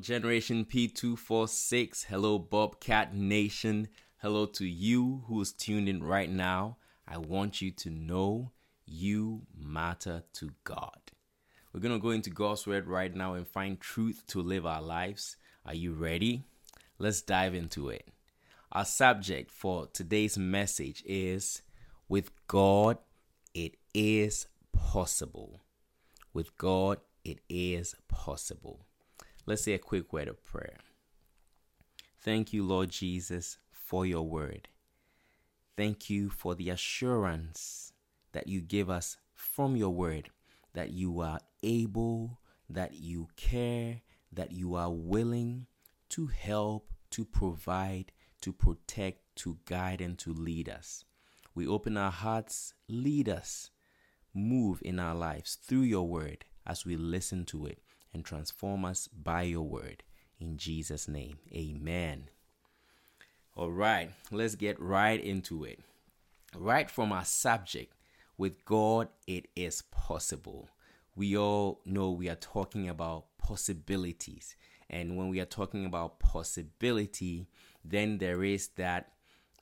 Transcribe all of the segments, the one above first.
Generation P246. Hello, Bobcat Nation. Hello to you who's tuned in right now. I want you to know you matter to God. We're going to go into God's Word right now and find truth to live our lives. Are you ready? Let's dive into it. Our subject for today's message is With God, it is possible. With God, it is possible. Let's say a quick word of prayer. Thank you, Lord Jesus, for your word. Thank you for the assurance that you give us from your word that you are able, that you care, that you are willing to help, to provide, to protect, to guide, and to lead us. We open our hearts, lead us, move in our lives through your word as we listen to it and transform us by your word. In Jesus' name, amen. All right, let's get right into it. Right from our subject, with God, it is possible. We all know we are talking about possibilities. And when we are talking about possibility, then there is that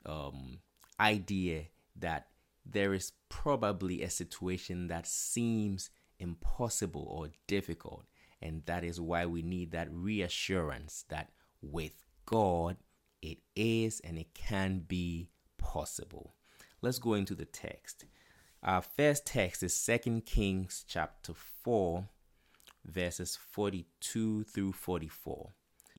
um, idea that there is probably a situation that seems impossible or difficult. And that is why we need that reassurance that with God, it is and it can be possible. Let's go into the text. Our first text is 2 Kings chapter 4, verses 42 through 44.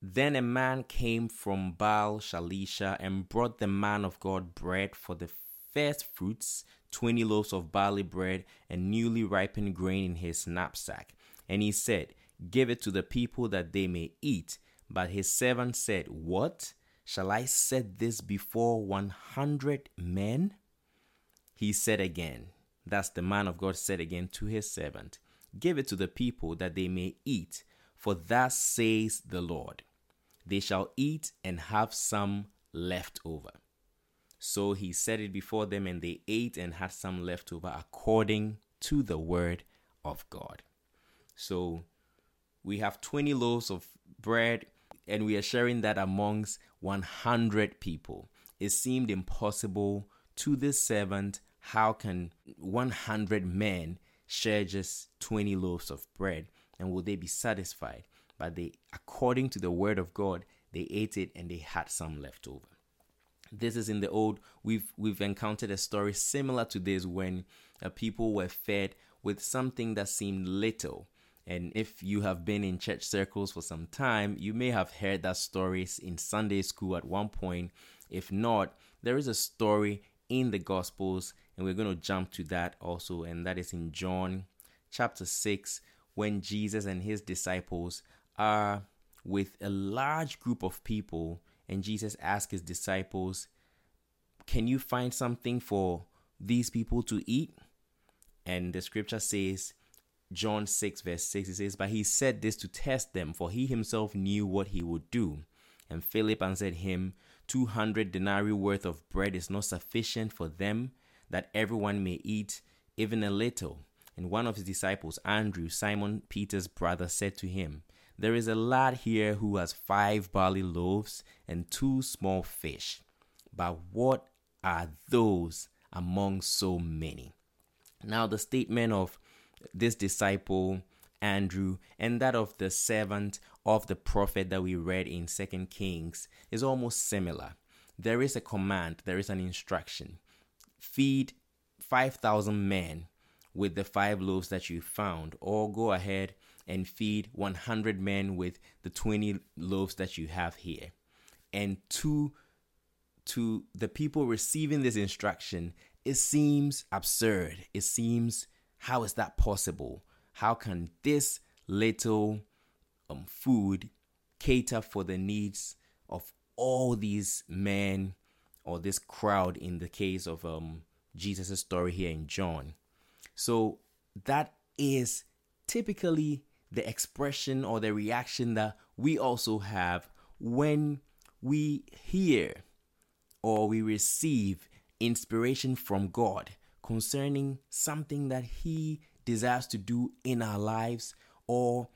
Then a man came from Baal Shalisha and brought the man of God bread for the first fruits, 20 loaves of barley bread, and newly ripened grain in his knapsack. And he said, Give it to the people that they may eat. But his servant said, What? Shall I set this before 100 men? He said again, Thus the man of God said again to his servant, Give it to the people that they may eat, for thus says the Lord, They shall eat and have some left over. So he set it before them, and they ate and had some left over according to the word of God. So we have 20 loaves of bread, and we are sharing that amongst 100 people. It seemed impossible to this servant. How can 100 men share just 20 loaves of bread? And will they be satisfied? But they, according to the word of God, they ate it and they had some left over. This is in the old. We've we've encountered a story similar to this when uh, people were fed with something that seemed little. And if you have been in church circles for some time, you may have heard that stories in Sunday school at one point. If not, there is a story in the Gospels, and we're going to jump to that also, and that is in John chapter 6, when Jesus and his disciples are with a large group of people and Jesus asked his disciples, Can you find something for these people to eat? And the scripture says, John 6, verse 6, it says, But he said this to test them, for he himself knew what he would do. And Philip answered him, Two hundred denarii worth of bread is not sufficient for them, that everyone may eat even a little. And one of his disciples, Andrew, Simon Peter's brother, said to him, there is a lad here who has five barley loaves and two small fish. But what are those among so many? Now, the statement of this disciple, Andrew, and that of the servant of the prophet that we read in Second Kings is almost similar. There is a command, there is an instruction. Feed 5,000 men with the five loaves that you found, or go ahead and feed 100 men with the 20 loaves that you have here. And to to the people receiving this instruction, it seems absurd. It seems how is that possible? How can this little um, food cater for the needs of all these men or this crowd in the case of um, Jesus' story here in John? So that is typically the expression or the reaction that we also have when we hear or we receive inspiration from God concerning something that He desires to do in our lives or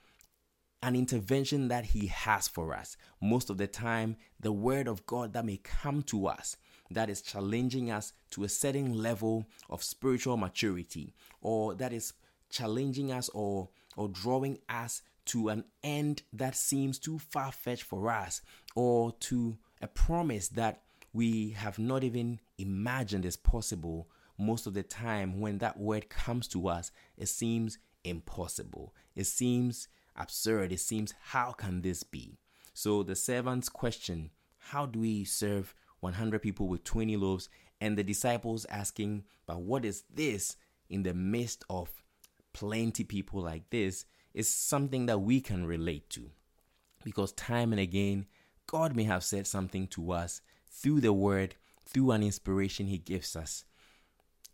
an intervention that He has for us. Most of the time, the Word of God that may come to us that is challenging us to a certain level of spiritual maturity, or that is challenging us or, or drawing us to an end that seems too far fetched for us, or to a promise that we have not even imagined is possible. Most of the time, when that word comes to us, it seems impossible. It seems absurd. It seems, how can this be? So the servant's question, how do we serve 100 people with 20 loaves? And the disciples asking, but what is this in the midst of plenty people like this? Is something that we can relate to. Because time and again, God may have said something to us through the word, through an inspiration He gives us,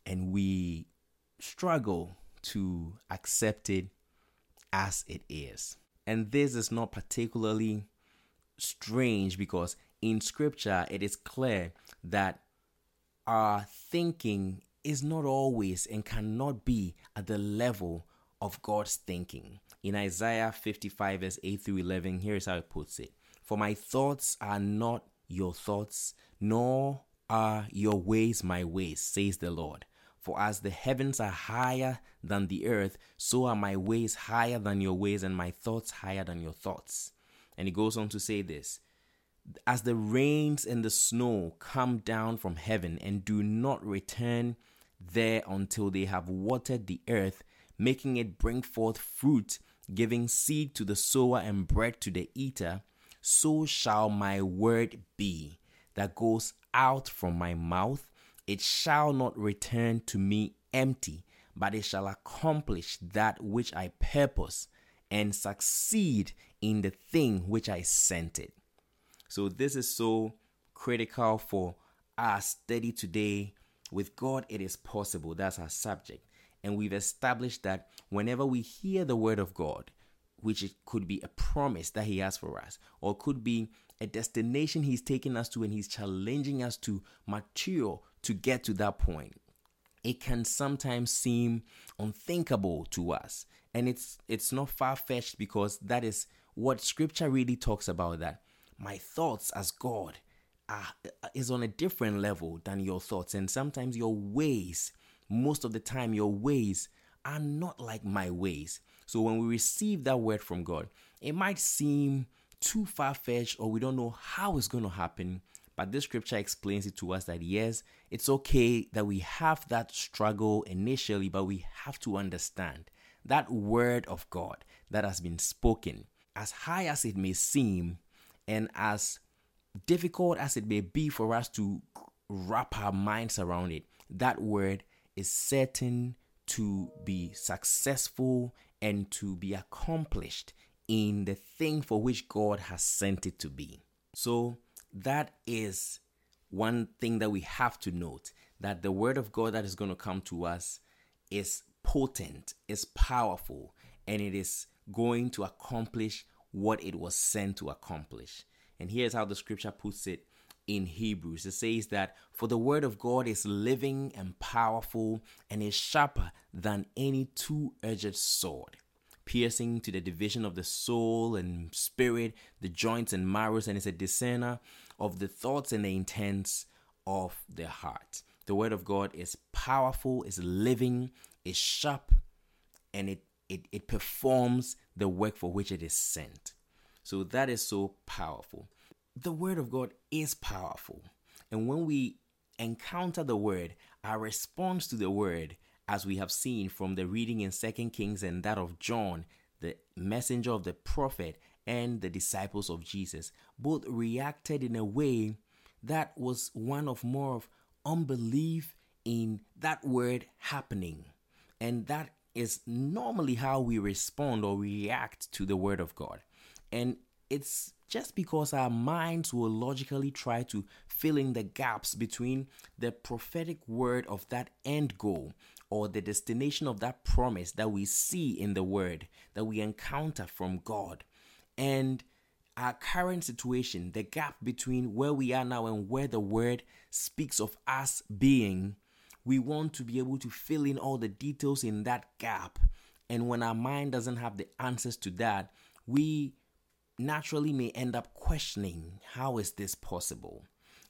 and we struggle to accept it as it is. And this is not particularly strange because in scripture it is clear that our thinking is not always and cannot be at the level of God's thinking. In Isaiah 55, verse 8 through 11, here's how it puts it For my thoughts are not your thoughts, nor are your ways my ways, says the Lord. For as the heavens are higher than the earth, so are my ways higher than your ways, and my thoughts higher than your thoughts. And he goes on to say this As the rains and the snow come down from heaven and do not return there until they have watered the earth, making it bring forth fruit, giving seed to the sower and bread to the eater, so shall my word be that goes out from my mouth it shall not return to me empty, but it shall accomplish that which I purpose and succeed in the thing which I sent it. So, this is so critical for our study today. With God, it is possible. That's our subject. And we've established that whenever we hear the word of God, which it could be a promise that He has for us, or could be a destination He's taking us to and He's challenging us to mature to get to that point. It can sometimes seem unthinkable to us. And it's it's not far-fetched because that is what scripture really talks about that my thoughts as God are, is on a different level than your thoughts and sometimes your ways most of the time your ways are not like my ways. So when we receive that word from God, it might seem too far fetched or we don't know how it's going to happen. But this scripture explains it to us that yes, it's okay that we have that struggle initially, but we have to understand that word of God that has been spoken, as high as it may seem, and as difficult as it may be for us to wrap our minds around it, that word is certain to be successful and to be accomplished in the thing for which God has sent it to be. So, that is one thing that we have to note that the word of God that is going to come to us is potent, is powerful, and it is going to accomplish what it was sent to accomplish. And here's how the scripture puts it in Hebrews. It says that for the word of God is living and powerful and is sharper than any two edged sword piercing to the division of the soul and spirit, the joints and marrows, and is a discerner of the thoughts and the intents of the heart. The word of God is powerful, is living, is sharp, and it, it, it performs the work for which it is sent. So that is so powerful. The word of God is powerful. And when we encounter the word, our response to the word as we have seen from the reading in Second Kings and that of John, the messenger of the prophet and the disciples of Jesus, both reacted in a way that was one of more of unbelief in that word happening. And that is normally how we respond or react to the word of God. And it's just because our minds will logically try to fill in the gaps between the prophetic word of that end goal or the destination of that promise that we see in the word that we encounter from God and our current situation, the gap between where we are now and where the word speaks of us being, we want to be able to fill in all the details in that gap. And when our mind doesn't have the answers to that, we naturally may end up questioning how is this possible?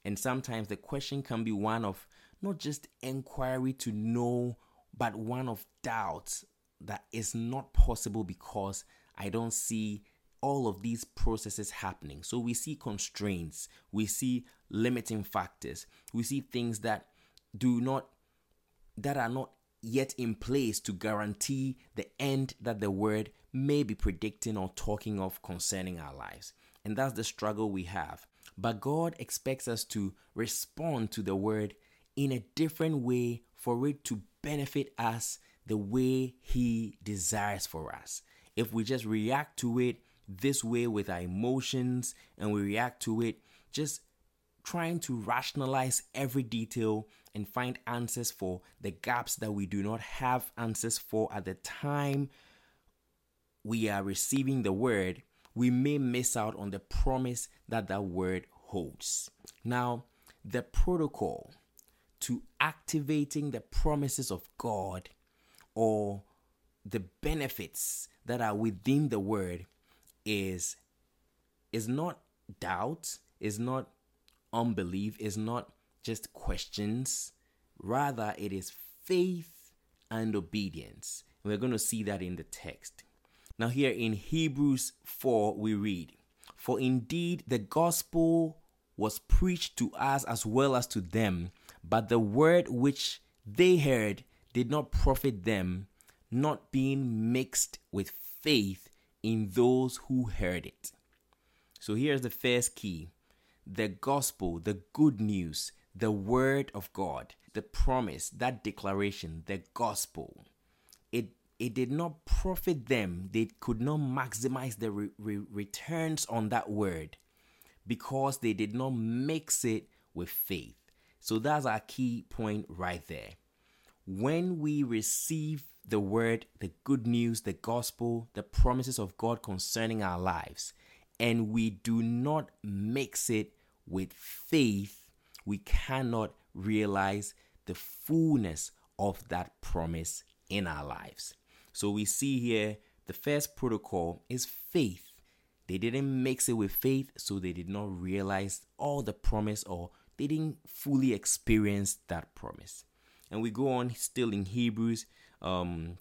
And sometimes the question can be one of not just inquiry to know, but one of doubt that is not possible because I don't see all of these processes happening. So we see constraints, we see limiting factors, we see things that do not that are not yet in place to guarantee the end that the word may be predicting or talking of concerning our lives. And that's the struggle we have. But God expects us to respond to the word in a different way for it to benefit us the way He desires for us. If we just react to it this way with our emotions and we react to it just trying to rationalize every detail and find answers for the gaps that we do not have answers for at the time we are receiving the word, we may miss out on the promise that that word holds. Now, the protocol to activating the promises of God or the benefits that are within the word is is not doubt, is not unbelief, is not just questions. Rather, it is faith and obedience. We're going to see that in the text. Now, here in Hebrews 4, we read, For indeed the gospel was preached to us as well as to them, but the word which they heard did not profit them, not being mixed with faith in those who heard it. So here's the first key the gospel, the good news, the word of God, the promise, that declaration, the gospel. It it did not profit them. They could not maximize the re- re- returns on that word because they did not mix it with faith. So that's our key point right there. When we receive the word, the good news, the gospel, the promises of God concerning our lives, and we do not mix it with faith, we cannot realize the fullness of that promise in our lives. So we see here the first protocol is faith. They didn't mix it with faith, so they did not realize all the promise or they didn't fully experience that promise. And we go on still in Hebrews, um,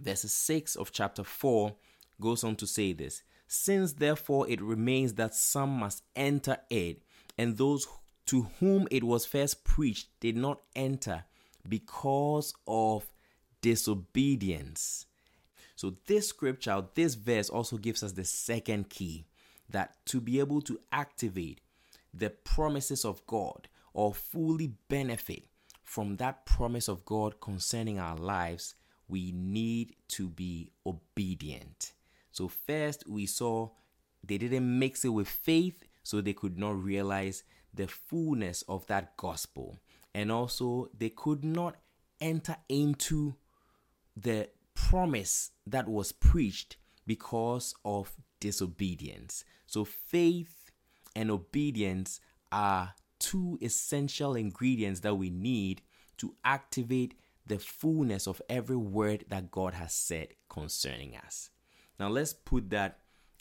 verses 6 of chapter 4 goes on to say this Since therefore it remains that some must enter it, and those to whom it was first preached did not enter because of disobedience. So, this scripture, this verse also gives us the second key that to be able to activate the promises of God or fully benefit from that promise of God concerning our lives, we need to be obedient. So, first, we saw they didn't mix it with faith, so they could not realize the fullness of that gospel. And also, they could not enter into the promise that was preached because of disobedience. So, faith and obedience are two essential ingredients that we need to activate the fullness of every word that God has said concerning us. Now, let's put that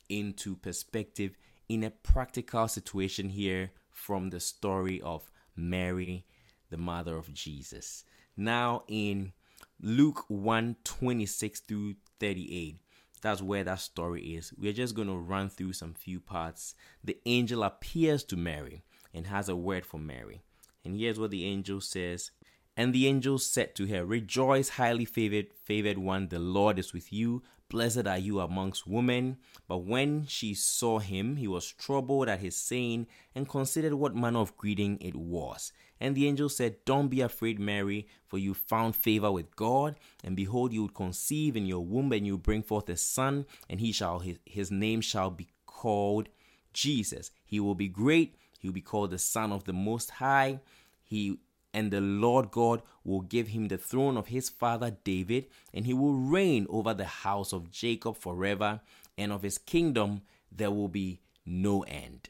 into perspective in a practical situation here from the story of Mary, the mother of Jesus. Now, in Luke 1 26 through 38, that's where that story is. We're just going to run through some few parts. The angel appears to Mary and has a word for Mary. And here's what the angel says and the angel said to her, Rejoice, highly favored, favored one, the Lord is with you. Blessed are you amongst women. But when she saw him, he was troubled at his saying and considered what manner of greeting it was. And the angel said, Don't be afraid, Mary, for you found favor with God. And behold, you will conceive in your womb, and you bring forth a son, and he shall his, his name shall be called Jesus. He will be great. He will be called the Son of the Most High. He and the Lord God will give him the throne of his father David, and he will reign over the house of Jacob forever, and of his kingdom there will be no end.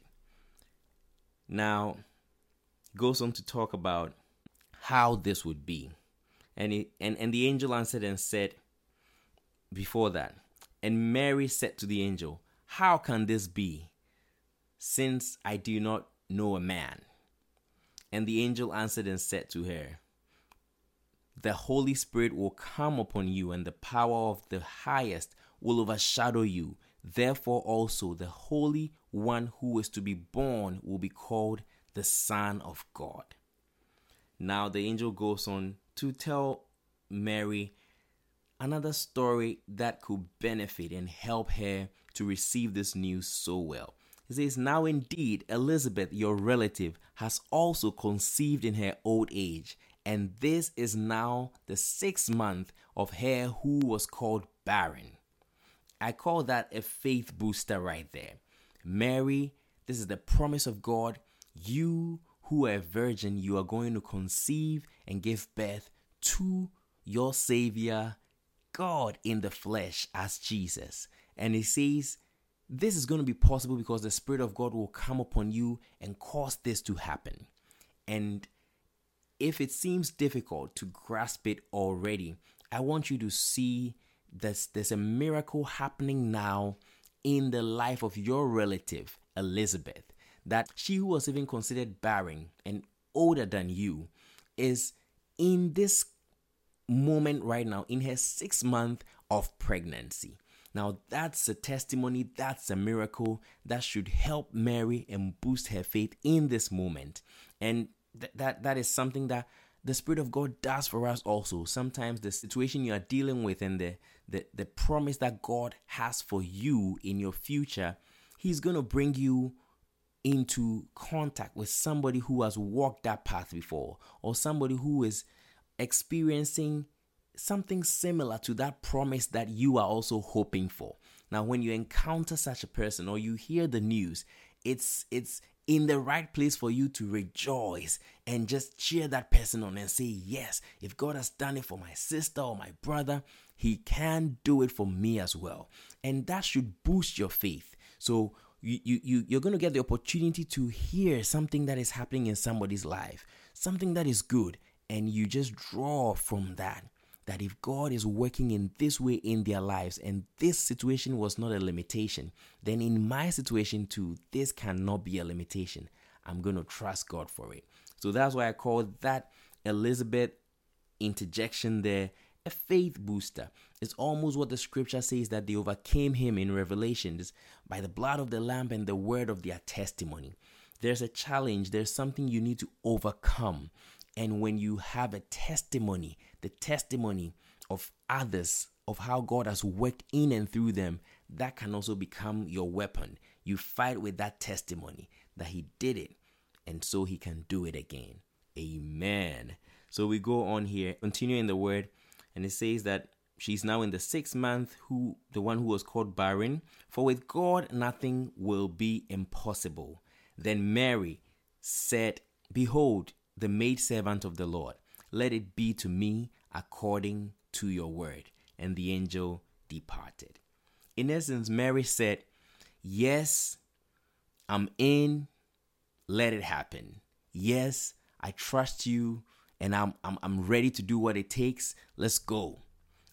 Now, goes on to talk about how this would be. And, it, and, and the angel answered and said, before that, and Mary said to the angel, How can this be, since I do not know a man? And the angel answered and said to her, The Holy Spirit will come upon you, and the power of the highest will overshadow you. Therefore, also the Holy One who is to be born will be called the Son of God. Now, the angel goes on to tell Mary another story that could benefit and help her to receive this news so well. He says, Now indeed, Elizabeth, your relative, has also conceived in her old age, and this is now the sixth month of her who was called barren. I call that a faith booster right there. Mary, this is the promise of God. You who are a virgin, you are going to conceive and give birth to your Savior, God in the flesh as Jesus. And he says, this is going to be possible because the Spirit of God will come upon you and cause this to happen. And if it seems difficult to grasp it already, I want you to see that there's a miracle happening now in the life of your relative, Elizabeth. That she who was even considered barren and older than you is in this moment right now in her sixth month of pregnancy. Now, that's a testimony, that's a miracle that should help Mary and boost her faith in this moment. And th- that, that is something that the Spirit of God does for us also. Sometimes the situation you are dealing with and the, the, the promise that God has for you in your future, He's going to bring you into contact with somebody who has walked that path before or somebody who is experiencing something similar to that promise that you are also hoping for. Now, when you encounter such a person or you hear the news, it's it's in the right place for you to rejoice and just cheer that person on and say, Yes, if God has done it for my sister or my brother, He can do it for me as well. And that should boost your faith. So, you, you, you, you're going to get the opportunity to hear something that is happening in somebody's life, something that is good, and you just draw from that that if God is working in this way in their lives and this situation was not a limitation, then in my situation too, this cannot be a limitation. I'm going to trust God for it. So that's why I call that Elizabeth interjection there a faith booster. It's almost what the scripture says that they overcame him in Revelations by the blood of the Lamb and the word of their testimony. There's a challenge, there's something you need to overcome. And when you have a testimony, the testimony of others of how God has worked in and through them, that can also become your weapon. You fight with that testimony that He did it, and so He can do it again. Amen. So we go on here, continuing the word, and it says that she's now in the sixth month, who the one who was called barren. For with God nothing will be impossible. Then Mary said, Behold, the maidservant of the Lord. Let it be to me according to your word. And the angel departed. In essence, Mary said, Yes, I'm in. Let it happen. Yes, I trust you and I'm, I'm, I'm ready to do what it takes. Let's go.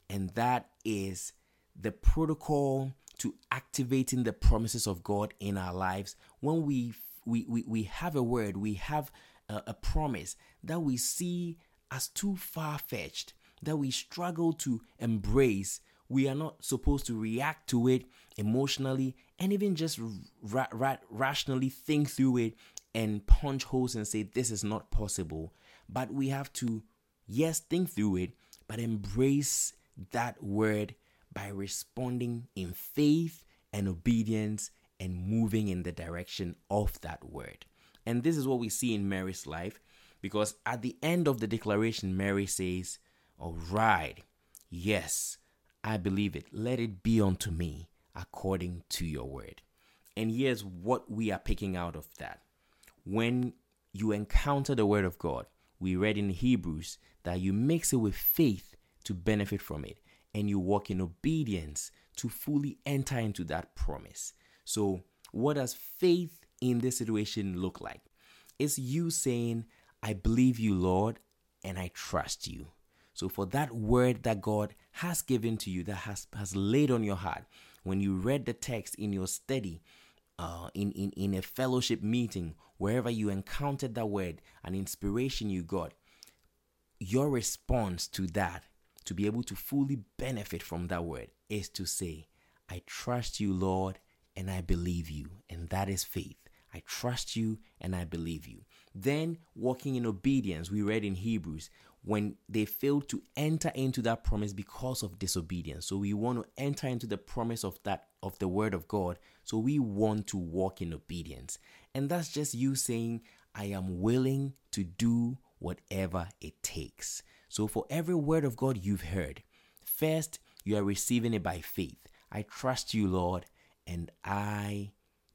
And that is the protocol to activating the promises of God in our lives. When we, we, we, we have a word, we have a, a promise that we see as too far fetched, that we struggle to embrace. We are not supposed to react to it emotionally and even just ra- ra- rationally think through it and punch holes and say, This is not possible. But we have to, yes, think through it, but embrace that word by responding in faith and obedience and moving in the direction of that word. And this is what we see in Mary's life because at the end of the declaration, Mary says, All right, yes, I believe it. Let it be unto me according to your word. And here's what we are picking out of that. When you encounter the word of God, we read in Hebrews that you mix it with faith to benefit from it, and you walk in obedience to fully enter into that promise. So, what does faith in this situation look like? It's you saying, I believe you, Lord, and I trust you. So, for that word that God has given to you, that has, has laid on your heart, when you read the text in your study, uh, in, in, in a fellowship meeting, wherever you encountered that word, an inspiration you got, your response to that, to be able to fully benefit from that word, is to say, I trust you, Lord, and I believe you. And that is faith. I trust you and I believe you. Then, walking in obedience, we read in Hebrews, when they failed to enter into that promise because of disobedience. So we want to enter into the promise of that of the word of God. So we want to walk in obedience. And that's just you saying, I am willing to do whatever it takes. So for every word of God you've heard, first you are receiving it by faith. I trust you, Lord, and I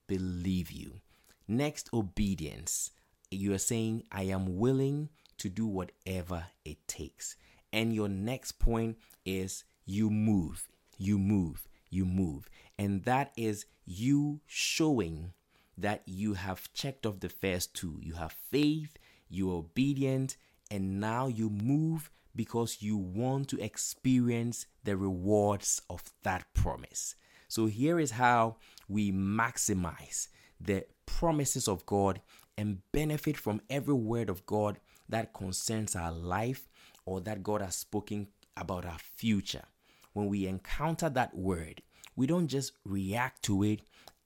believe you. Next, obedience. You are saying, I am willing to do whatever it takes. And your next point is you move, you move, you move. And that is you showing that you have checked off the first two. You have faith, you're obedient, and now you move because you want to experience the rewards of that promise. So here is how we maximize the promises of God and benefit from every word of God that concerns our life or that God has spoken about our future. When we encounter that word, we don't just react to it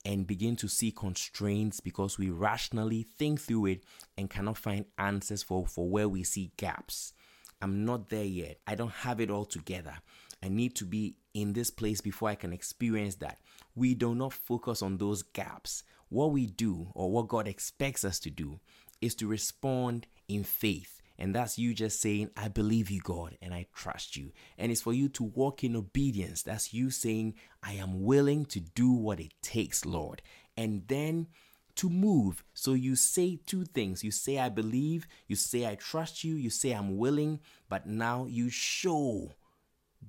and begin to see constraints because we rationally think through it and cannot find answers for, for where we see gaps. I'm not there yet. I don't have it all together. I need to be in this place before I can experience that. We do not focus on those gaps. What we do, or what God expects us to do, is to respond in faith. And that's you just saying, I believe you, God, and I trust you. And it's for you to walk in obedience. That's you saying, I am willing to do what it takes, Lord. And then to move. So you say two things. You say, I believe. You say, I trust you. You say, I'm willing. But now you show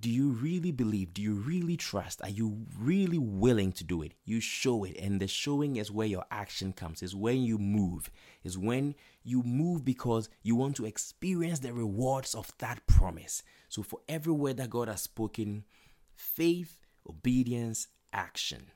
do you really believe? Do you really trust? Are you really willing to do it? You show it. And the showing is where your action comes, is when you move, is when you move because you want to experience the rewards of that promise. So, for every word that God has spoken, faith, obedience, action.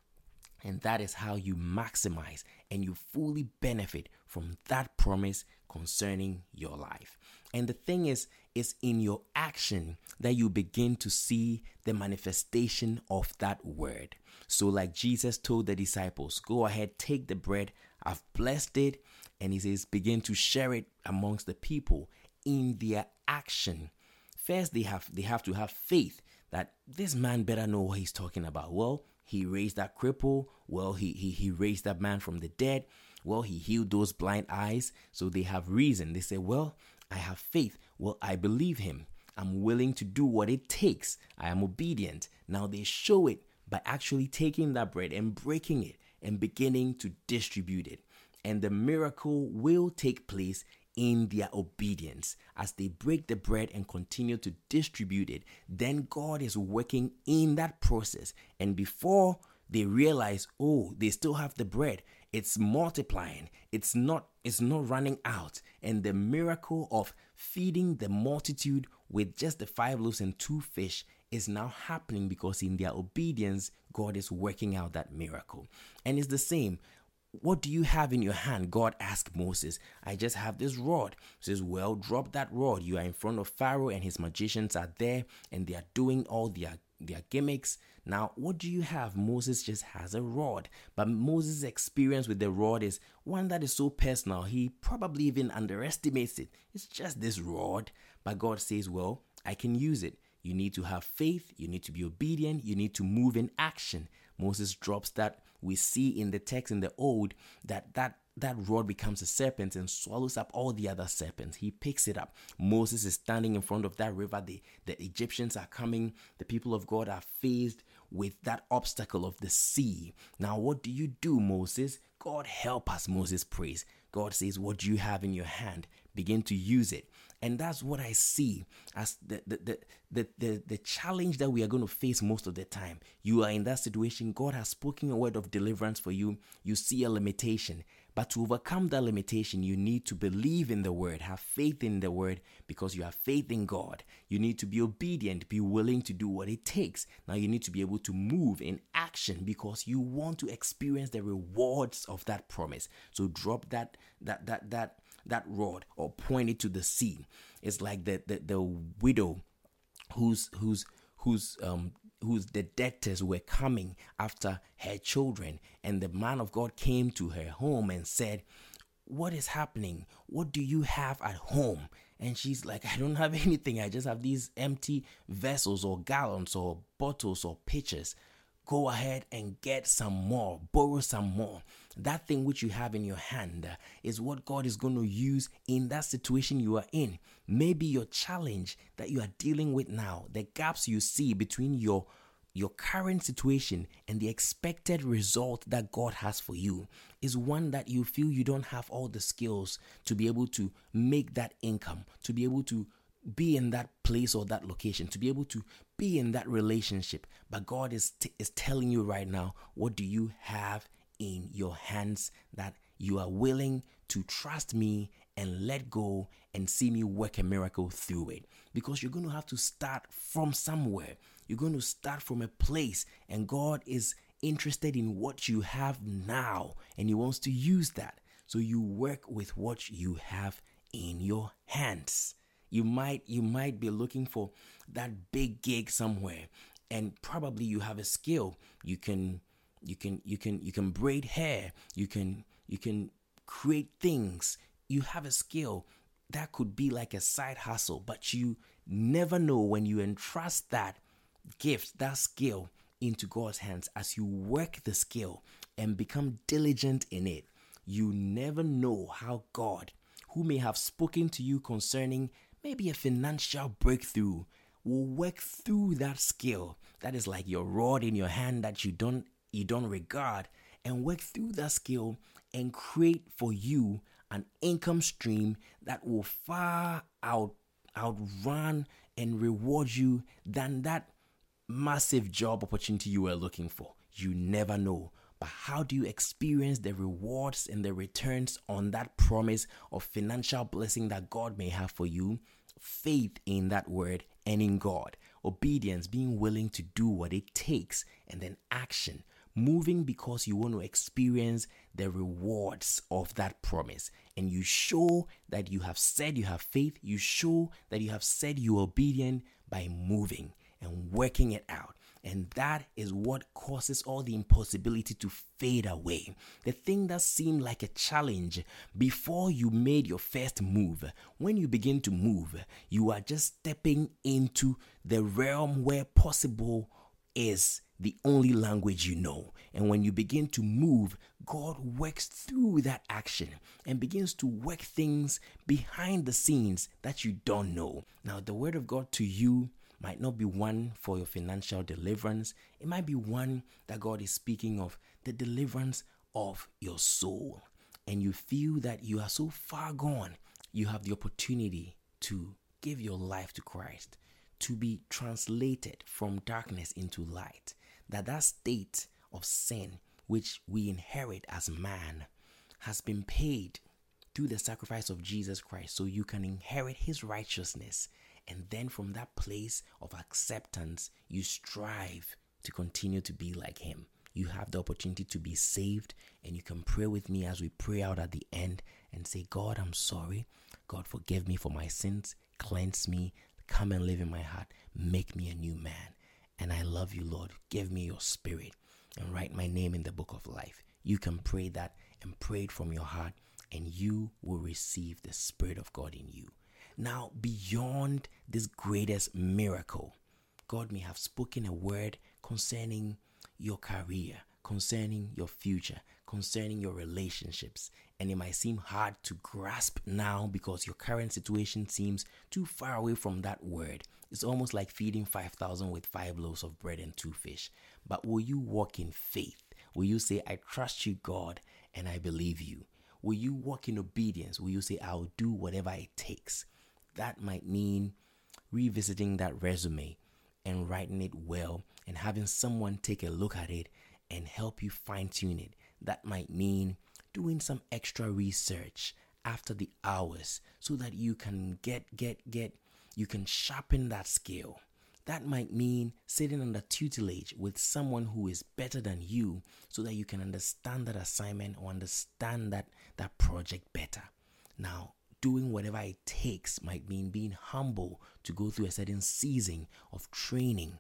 And that is how you maximize and you fully benefit from that promise concerning your life. And the thing is, it's in your action that you begin to see the manifestation of that word. So, like Jesus told the disciples, go ahead, take the bread, I've blessed it, and he says, begin to share it amongst the people in their action. First, they have they have to have faith that this man better know what he's talking about. Well, he raised that cripple. Well, he, he, he raised that man from the dead. Well, he healed those blind eyes. So they have reason. They say, Well, I have faith. Well, I believe him. I'm willing to do what it takes. I am obedient. Now they show it by actually taking that bread and breaking it and beginning to distribute it. And the miracle will take place in their obedience as they break the bread and continue to distribute it. Then God is working in that process. And before they realize, oh, they still have the bread, it's multiplying it's not it's not running out and the miracle of feeding the multitude with just the five loaves and two fish is now happening because in their obedience god is working out that miracle and it's the same what do you have in your hand? God asked Moses. I just have this rod. He says, Well, drop that rod. You are in front of Pharaoh and his magicians are there and they are doing all their their gimmicks. Now, what do you have? Moses just has a rod. But Moses' experience with the rod is one that is so personal, he probably even underestimates it. It's just this rod. But God says, Well, I can use it. You need to have faith, you need to be obedient, you need to move in action. Moses drops that. We see in the text in the old that that that rod becomes a serpent and swallows up all the other serpents. He picks it up. Moses is standing in front of that river. The, the Egyptians are coming. The people of God are faced with that obstacle of the sea. Now, what do you do, Moses? God help us, Moses prays. God says, What do you have in your hand? Begin to use it. And that's what I see as the, the, the, the, the, the challenge that we are going to face most of the time. You are in that situation. God has spoken a word of deliverance for you. You see a limitation. But to overcome that limitation, you need to believe in the word, have faith in the word because you have faith in God. You need to be obedient, be willing to do what it takes. Now you need to be able to move in action because you want to experience the rewards of that promise. So drop that that that that that rod or point it to the sea. It's like the the, the widow who's who's who's um whose the debtors were coming after her children and the man of God came to her home and said what is happening what do you have at home and she's like, I don't have anything. I just have these empty vessels or gallons or bottles or pitchers. Go ahead and get some more, borrow some more. That thing which you have in your hand is what God is going to use in that situation you are in. Maybe your challenge that you are dealing with now, the gaps you see between your your current situation and the expected result that God has for you is one that you feel you don't have all the skills to be able to make that income, to be able to be in that place or that location, to be able to be in that relationship. But God is, t- is telling you right now, what do you have in your hands that you are willing to trust me and let go and see me work a miracle through it? Because you're going to have to start from somewhere. You're going to start from a place, and God is interested in what you have now and He wants to use that. So you work with what you have in your hands. You might you might be looking for that big gig somewhere and probably you have a skill. You can you can you can you can braid hair, you can you can create things. You have a skill that could be like a side hustle, but you never know when you entrust that gift, that skill into God's hands as you work the skill and become diligent in it. You never know how God, who may have spoken to you concerning maybe a financial breakthrough, will work through that skill that is like your rod in your hand that you don't you don't regard and work through that skill and create for you an income stream that will far out outrun and reward you than that massive job opportunity you were looking for. You never know. But how do you experience the rewards and the returns on that promise of financial blessing that God may have for you? Faith in that word and in God. Obedience, being willing to do what it takes, and then action, moving because you want to experience the rewards of that promise. And you show that you have said you have faith, you show that you have said you are obedient by moving and working it out. And that is what causes all the impossibility to fade away. The thing that seemed like a challenge before you made your first move, when you begin to move, you are just stepping into the realm where possible is the only language you know. And when you begin to move, God works through that action and begins to work things behind the scenes that you don't know. Now, the word of God to you might not be one for your financial deliverance. It might be one that God is speaking of the deliverance of your soul. And you feel that you are so far gone, you have the opportunity to give your life to Christ, to be translated from darkness into light. That that state of sin which we inherit as man has been paid through the sacrifice of Jesus Christ so you can inherit his righteousness and then from that place of acceptance, you strive to continue to be like Him. You have the opportunity to be saved, and you can pray with me as we pray out at the end and say, God, I'm sorry. God, forgive me for my sins. Cleanse me. Come and live in my heart. Make me a new man. And I love you, Lord. Give me your spirit and write my name in the book of life. You can pray that and pray it from your heart, and you will receive the Spirit of God in you. Now, beyond this greatest miracle, God may have spoken a word concerning your career, concerning your future, concerning your relationships. And it might seem hard to grasp now because your current situation seems too far away from that word. It's almost like feeding 5,000 with five loaves of bread and two fish. But will you walk in faith? Will you say, I trust you, God, and I believe you? Will you walk in obedience? Will you say, I'll do whatever it takes? That might mean revisiting that resume and writing it well and having someone take a look at it and help you fine tune it. That might mean doing some extra research after the hours so that you can get, get, get, you can sharpen that skill. That might mean sitting under tutelage with someone who is better than you so that you can understand that assignment or understand that, that project better. Now, doing whatever it takes might mean being humble to go through a certain season of training.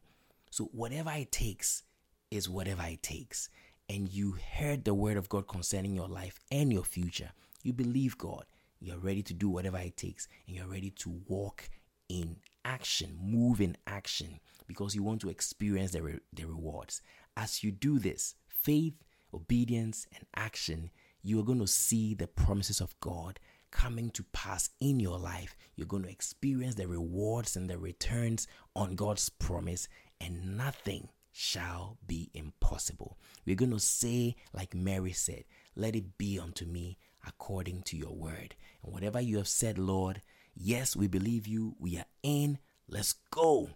So, whatever it takes is whatever it takes. And you heard the word of God concerning your life and your future. You believe God. You're ready to do whatever it takes, and you're ready to walk in action, move in action, because you want to experience the, re- the rewards. As you do this, faith, obedience, and action, you are going to see the promises of God coming to pass in your life. You're going to experience the rewards and the returns on God's promise, and nothing shall be impossible. We're going to say, like Mary said, Let it be unto me according to your word. And whatever you have said, Lord, yes, we believe you. We are in. Let's go.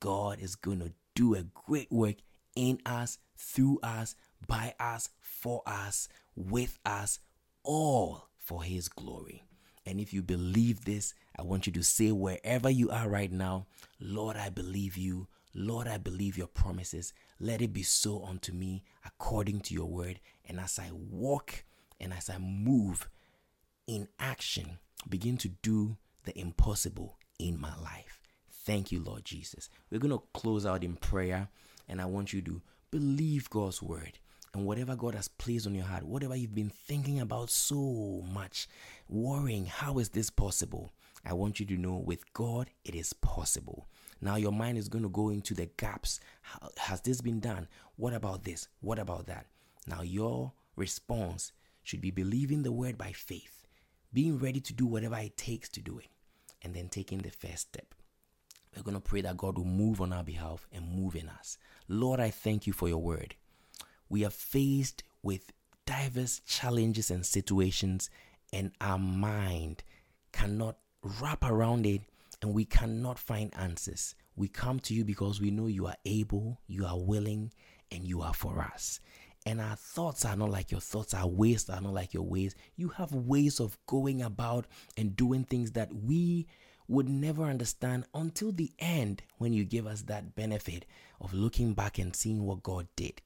God is going to do a great work in us, through us, by us, for us, with us, all for His glory. And if you believe this, I want you to say wherever you are right now, Lord, I believe you. Lord, I believe your promises. Let it be so unto me according to your word. And as I walk and as I move in action, begin to do the impossible in my life. Thank you, Lord Jesus. We're going to close out in prayer, and I want you to believe God's word. And whatever God has placed on your heart, whatever you've been thinking about so much, worrying, how is this possible? I want you to know with God, it is possible. Now your mind is going to go into the gaps. How, has this been done? What about this? What about that? Now your response should be believing the word by faith, being ready to do whatever it takes to do it, and then taking the first step. We're going to pray that God will move on our behalf and move in us. Lord, I thank you for your word. We are faced with diverse challenges and situations, and our mind cannot wrap around it and we cannot find answers. We come to you because we know you are able, you are willing, and you are for us. And our thoughts are not like your thoughts, our ways are not like your ways. You have ways of going about and doing things that we would never understand until the end when you give us that benefit of looking back and seeing what God did.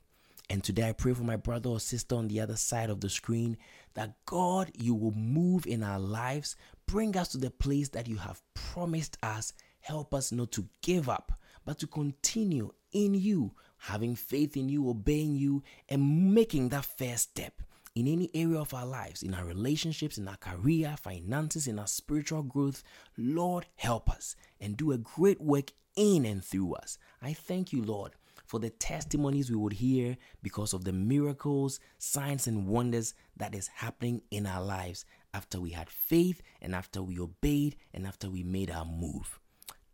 And today I pray for my brother or sister on the other side of the screen that God, you will move in our lives, bring us to the place that you have promised us. Help us not to give up, but to continue in you, having faith in you, obeying you, and making that first step in any area of our lives, in our relationships, in our career, finances, in our spiritual growth. Lord, help us and do a great work in and through us. I thank you, Lord, for the testimonies we would hear because of the miracles, signs, and wonders that is happening in our lives after we had faith and after we obeyed and after we made our move.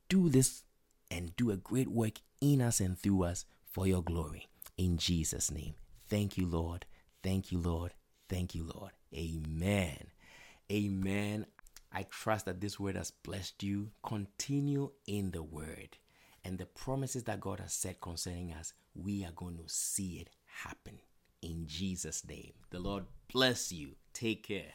Do this and do a great work in us and through us for your glory. In Jesus' name. Thank you, Lord. Thank you, Lord. Thank you, Lord. Amen. Amen. I trust that this word has blessed you. Continue in the word. And the promises that God has said concerning us, we are going to see it happen in Jesus' name. The Lord bless you. Take care.